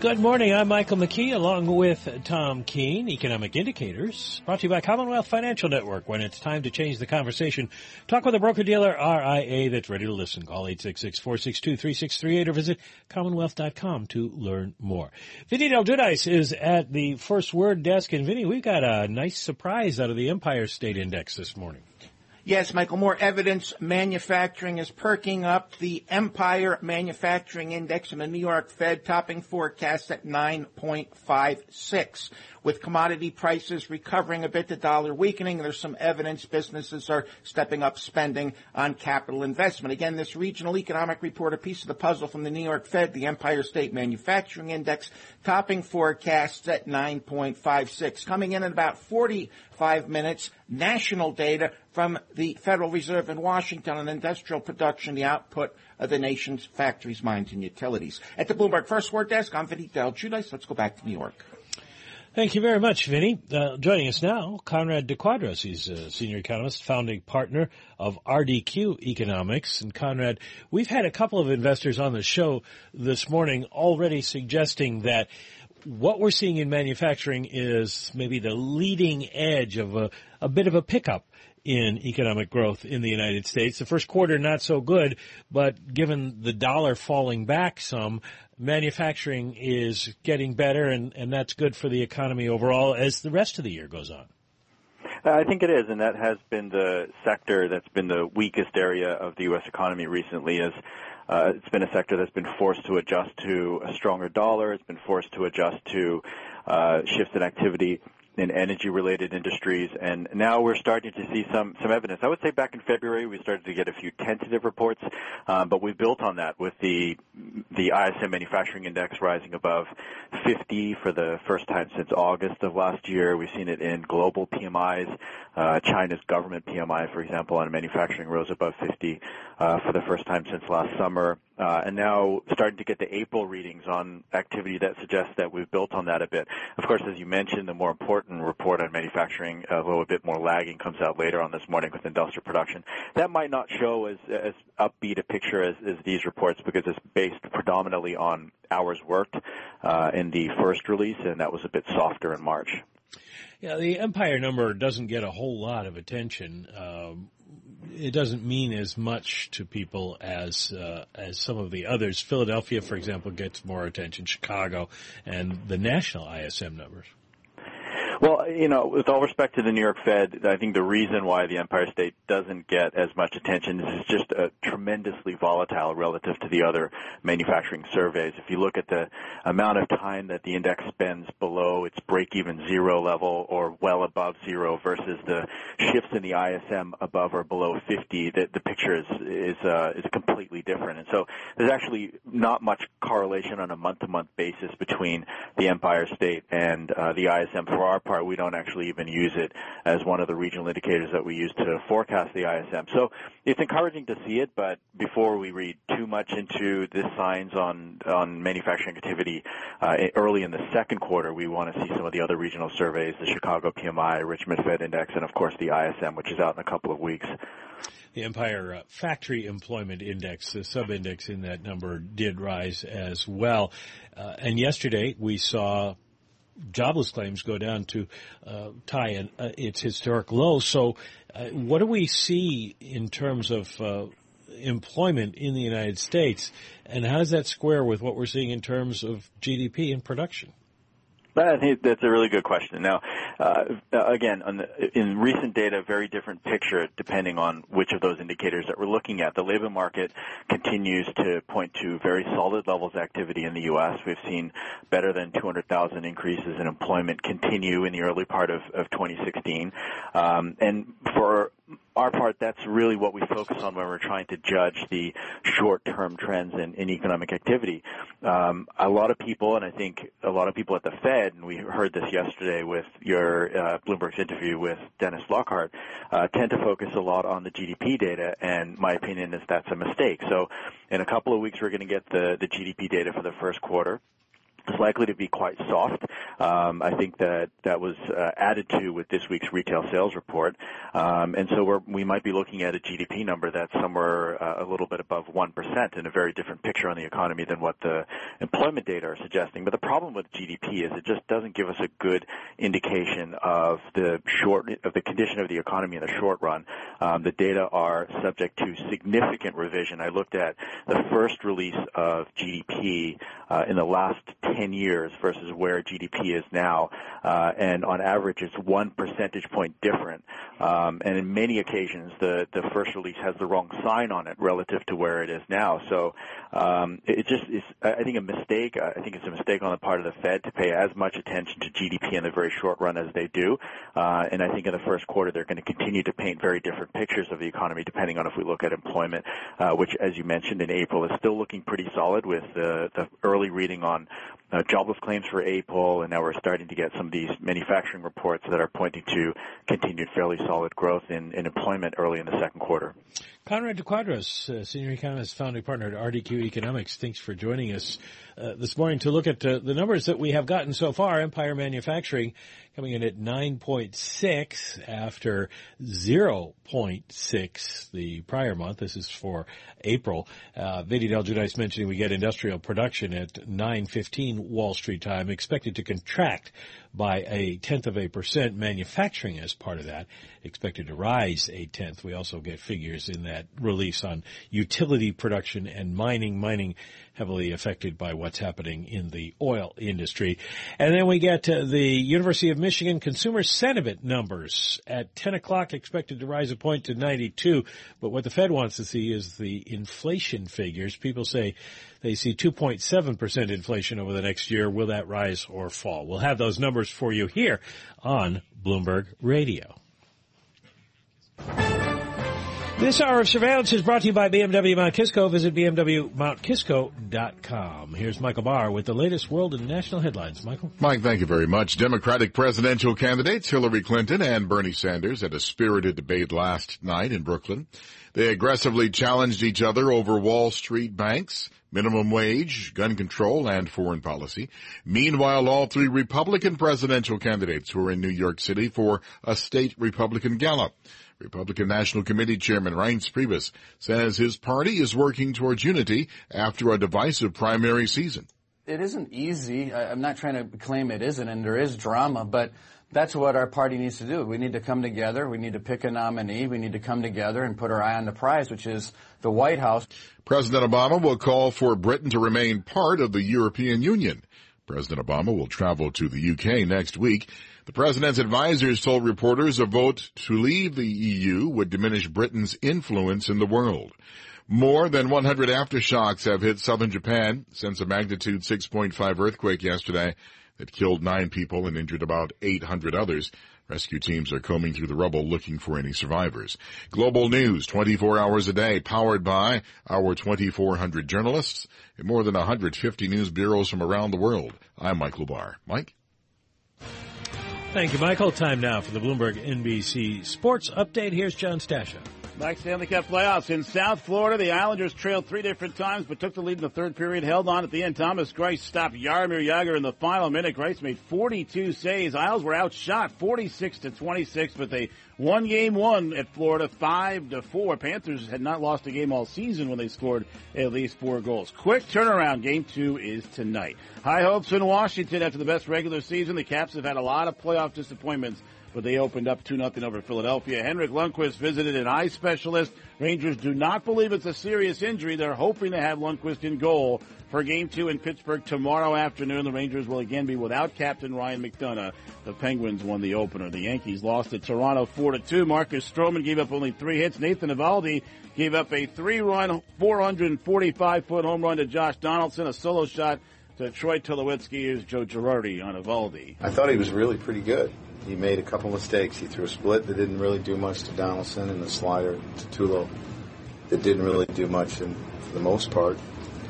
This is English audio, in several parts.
Good morning. I'm Michael McKee along with Tom Keene, Economic Indicators, brought to you by Commonwealth Financial Network. When it's time to change the conversation, talk with a broker-dealer RIA that's ready to listen. Call 866-462-3638 or visit commonwealth.com to learn more. Vinny Del Giudice is at the First Word desk. And Vinny, we've got a nice surprise out of the Empire State Index this morning. Yes, Michael, more evidence manufacturing is perking up. The Empire Manufacturing Index in the New York Fed topping forecast at 9.56. With commodity prices recovering a bit, the dollar weakening, there's some evidence businesses are stepping up spending on capital investment. Again, this regional economic report, a piece of the puzzle from the New York Fed, the Empire State Manufacturing Index, topping forecasts at 9.56. Coming in at about 45 minutes, national data from the Federal Reserve in Washington on industrial production, the output of the nation's factories, mines, and utilities. At the Bloomberg First Word Desk, I'm Vinny Del Giudice. Let's go back to New York. Thank you very much, Vinny. Uh, joining us now, Conrad DeQuadros. He's a senior economist, founding partner of RDQ Economics. And Conrad, we've had a couple of investors on the show this morning already suggesting that what we're seeing in manufacturing is maybe the leading edge of a, a bit of a pickup in economic growth in the United States. The first quarter not so good, but given the dollar falling back some, manufacturing is getting better and, and that's good for the economy overall as the rest of the year goes on. Uh, I think it is, and that has been the sector that's been the weakest area of the U.S. economy recently. Is uh, it's been a sector that's been forced to adjust to a stronger dollar. It's been forced to adjust to uh, shifts in activity in energy related industries and now we're starting to see some some evidence. I would say back in February we started to get a few tentative reports, um, but we've built on that with the the ISM manufacturing index rising above 50 for the first time since August of last year. We've seen it in global PMIs. Uh, China's government PMI, for example, on manufacturing rose above 50 uh, for the first time since last summer. Uh, and now starting to get the April readings on activity that suggests that we've built on that a bit. Of course, as you mentioned, the more important report on manufacturing, although a bit more lagging, comes out later on this morning with industrial production. That might not show as, as upbeat a picture as, as these reports because it's based predominantly on hours worked uh, in the first release, and that was a bit softer in March. Yeah, the Empire number doesn't get a whole lot of attention. Um, it doesn't mean as much to people as uh, as some of the others. Philadelphia, for example, gets more attention. Chicago and the national ISM numbers. Well, you know, with all respect to the New York Fed, I think the reason why the Empire State doesn't get as much attention is it's just a tremendously volatile relative to the other manufacturing surveys. If you look at the amount of time that the index spends below its break-even zero level or well above zero versus the shifts in the ISM above or below 50, the, the picture is is uh, is completely different. And so there's actually not much correlation on a month-to-month basis between the Empire State and uh, the ISM for our part, we don't actually even use it as one of the regional indicators that we use to forecast the ISM. So it's encouraging to see it, but before we read too much into the signs on on manufacturing activity uh, early in the second quarter, we want to see some of the other regional surveys, the Chicago PMI, Richmond Fed Index, and of course the ISM, which is out in a couple of weeks the Empire uh, Factory Employment Index, the sub-index in that number did rise as well. Uh, and yesterday we saw jobless claims go down to uh, tie an, uh, its historic low. So, uh, what do we see in terms of uh, employment in the United States, and how does that square with what we're seeing in terms of GDP and production? I think that's a really good question. Now, again, the, in recent data, very different picture depending on which of those indicators that we're looking at. The labor market continues to point to very solid levels of activity in the U.S. We've seen better than 200,000 increases in employment continue in the early part of, of 2016. Um, and for our part, that's really what we focus on when we're trying to judge the short-term trends in, in economic activity. Um, a lot of people, and I think a lot of people at the Fed, and we heard this yesterday with your uh, Bloomberg's interview with Dennis Lockhart, uh, tend to focus a lot on the GDP data, and my opinion is that's a mistake. So, in a couple of weeks, we're going to get the the GDP data for the first quarter is likely to be quite soft. Um, I think that that was uh, added to with this week's retail sales report, um, and so we're, we might be looking at a GDP number that's somewhere uh, a little bit above one percent, and a very different picture on the economy than what the employment data are suggesting. But the problem with GDP is it just doesn't give us a good indication of the short of the condition of the economy in the short run. Um, the data are subject to significant revision. I looked at the first release of GDP uh, in the last 10 years versus where GDP is now, uh, and on average it's one percentage point different. Um, and in many occasions, the the first release has the wrong sign on it relative to where it is now. So um, it just is, I think, a mistake. I think it's a mistake on the part of the Fed to pay as much attention to GDP in the very short run as they do. Uh, and I think in the first quarter they're going to continue to paint very different pictures of the economy, depending on if we look at employment, uh, which, as you mentioned, in April is still looking pretty solid with the, the early reading on uh, jobless claims for April, and now we're starting to get some of these manufacturing reports that are pointing to continued fairly solid growth in, in employment early in the second quarter. Conrad DeQuadros, uh, senior economist, founding partner at RDQ Economics. Thanks for joining us uh, this morning to look at uh, the numbers that we have gotten so far. Empire Manufacturing coming in at 9.6 after 0.6 the prior month. This is for April. Uh, Vinny Del Giudice mentioning we get industrial production at 9.15 Wall Street time, expected to contract by a tenth of a percent. Manufacturing as part of that expected to rise a tenth. We also get figures in that release on utility production and mining. Mining heavily affected by what's happening in the oil industry. And then we get uh, the University of Michigan consumer sentiment numbers at 10 o'clock expected to rise a point to 92. But what the Fed wants to see is the inflation figures. People say they see 2.7% inflation over the next year. Will that rise or fall? We'll have those numbers for you here on Bloomberg Radio. This hour of surveillance is brought to you by BMW Mount Kisco. Visit BMWMountKisco.com. Here's Michael Barr with the latest world and national headlines. Michael? Mike, thank you very much. Democratic presidential candidates Hillary Clinton and Bernie Sanders had a spirited debate last night in Brooklyn. They aggressively challenged each other over Wall Street banks, minimum wage, gun control, and foreign policy. Meanwhile, all three Republican presidential candidates were in New York City for a state Republican gala. Republican National Committee Chairman Reince Priebus says his party is working towards unity after a divisive primary season. It isn't easy. I'm not trying to claim it isn't, and there is drama, but that's what our party needs to do. We need to come together. We need to pick a nominee. We need to come together and put our eye on the prize, which is the White House. President Obama will call for Britain to remain part of the European Union. President Obama will travel to the UK next week. The president's advisors told reporters a vote to leave the EU would diminish Britain's influence in the world. More than 100 aftershocks have hit southern Japan since a magnitude 6.5 earthquake yesterday that killed nine people and injured about 800 others. Rescue teams are combing through the rubble looking for any survivors. Global news 24 hours a day powered by our 2400 journalists and more than 150 news bureaus from around the world. I'm Michael Barr. Mike? Thank you, Michael. Time now for the Bloomberg NBC Sports Update. Here's John Stashower. Mike Stanley Cup playoffs in South Florida. The Islanders trailed three different times, but took the lead in the third period. Held on at the end. Thomas Greiss stopped Jaromir Jagr in the final minute. Greiss made 42 saves. Isles were outshot 46 to 26, but they won game one at Florida, five to four. Panthers had not lost a game all season when they scored at least four goals. Quick turnaround. Game two is tonight. High hopes in Washington after the best regular season. The Caps have had a lot of playoff disappointments but they opened up 2 nothing over Philadelphia. Henrik Lundqvist visited an eye specialist. Rangers do not believe it's a serious injury. They're hoping to have Lundqvist in goal for game two in Pittsburgh tomorrow afternoon. The Rangers will again be without captain Ryan McDonagh. The Penguins won the opener. The Yankees lost to Toronto 4 to 2. Marcus Stroman gave up only three hits. Nathan Eovaldi gave up a three run, 445 foot home run to Josh Donaldson, a solo shot to uh, Troy Tulowitzki. Here's Joe Girardi on Eovaldi. I thought he was really pretty good he made a couple mistakes. He threw a split that didn't really do much to Donaldson and a slider to Tulo that didn't really do much. And for the most part,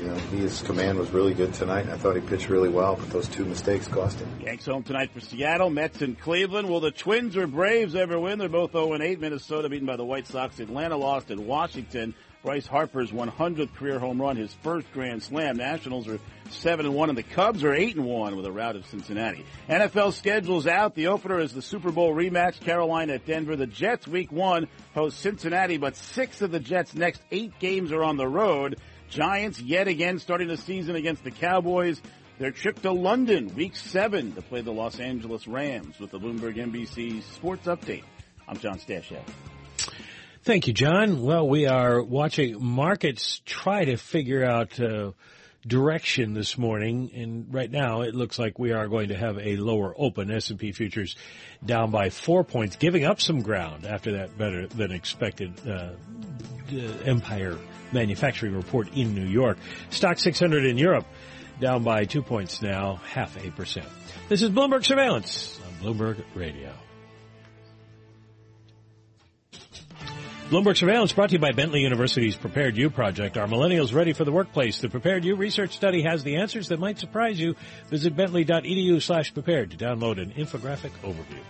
you know, his command was really good tonight. I thought he pitched really well, but those two mistakes cost him. Yanks home tonight for Seattle, Mets and Cleveland. Will the Twins or Braves ever win? They're both 0-8. Minnesota beaten by the White Sox. Atlanta lost in Washington. Bryce Harper's 100th career home run, his first Grand Slam. Nationals are 7 and 1 and the Cubs are 8 and 1 with a rout of Cincinnati. NFL schedules out. The opener is the Super Bowl rematch, Carolina at Denver. The Jets week 1 host Cincinnati, but 6 of the Jets next 8 games are on the road. Giants yet again starting the season against the Cowboys. Their trip to London, week 7 to play the Los Angeles Rams with the Bloomberg NBC Sports Update. I'm John Stashower. Thank you, John. Well, we are watching markets try to figure out uh, direction this morning, and right now it looks like we are going to have a lower open. S&P futures down by four points, giving up some ground after that better than expected uh, Empire manufacturing report in New York. Stoxx 600 in Europe down by two points now, half a percent. This is Bloomberg Surveillance on Bloomberg Radio. Bloomberg Surveillance brought to you by Bentley University's PreparedU project. Are millennials ready for the workplace? The PreparedU research study has the answers that might surprise you. Visit bentley.edu slash prepared to download an infographic overview.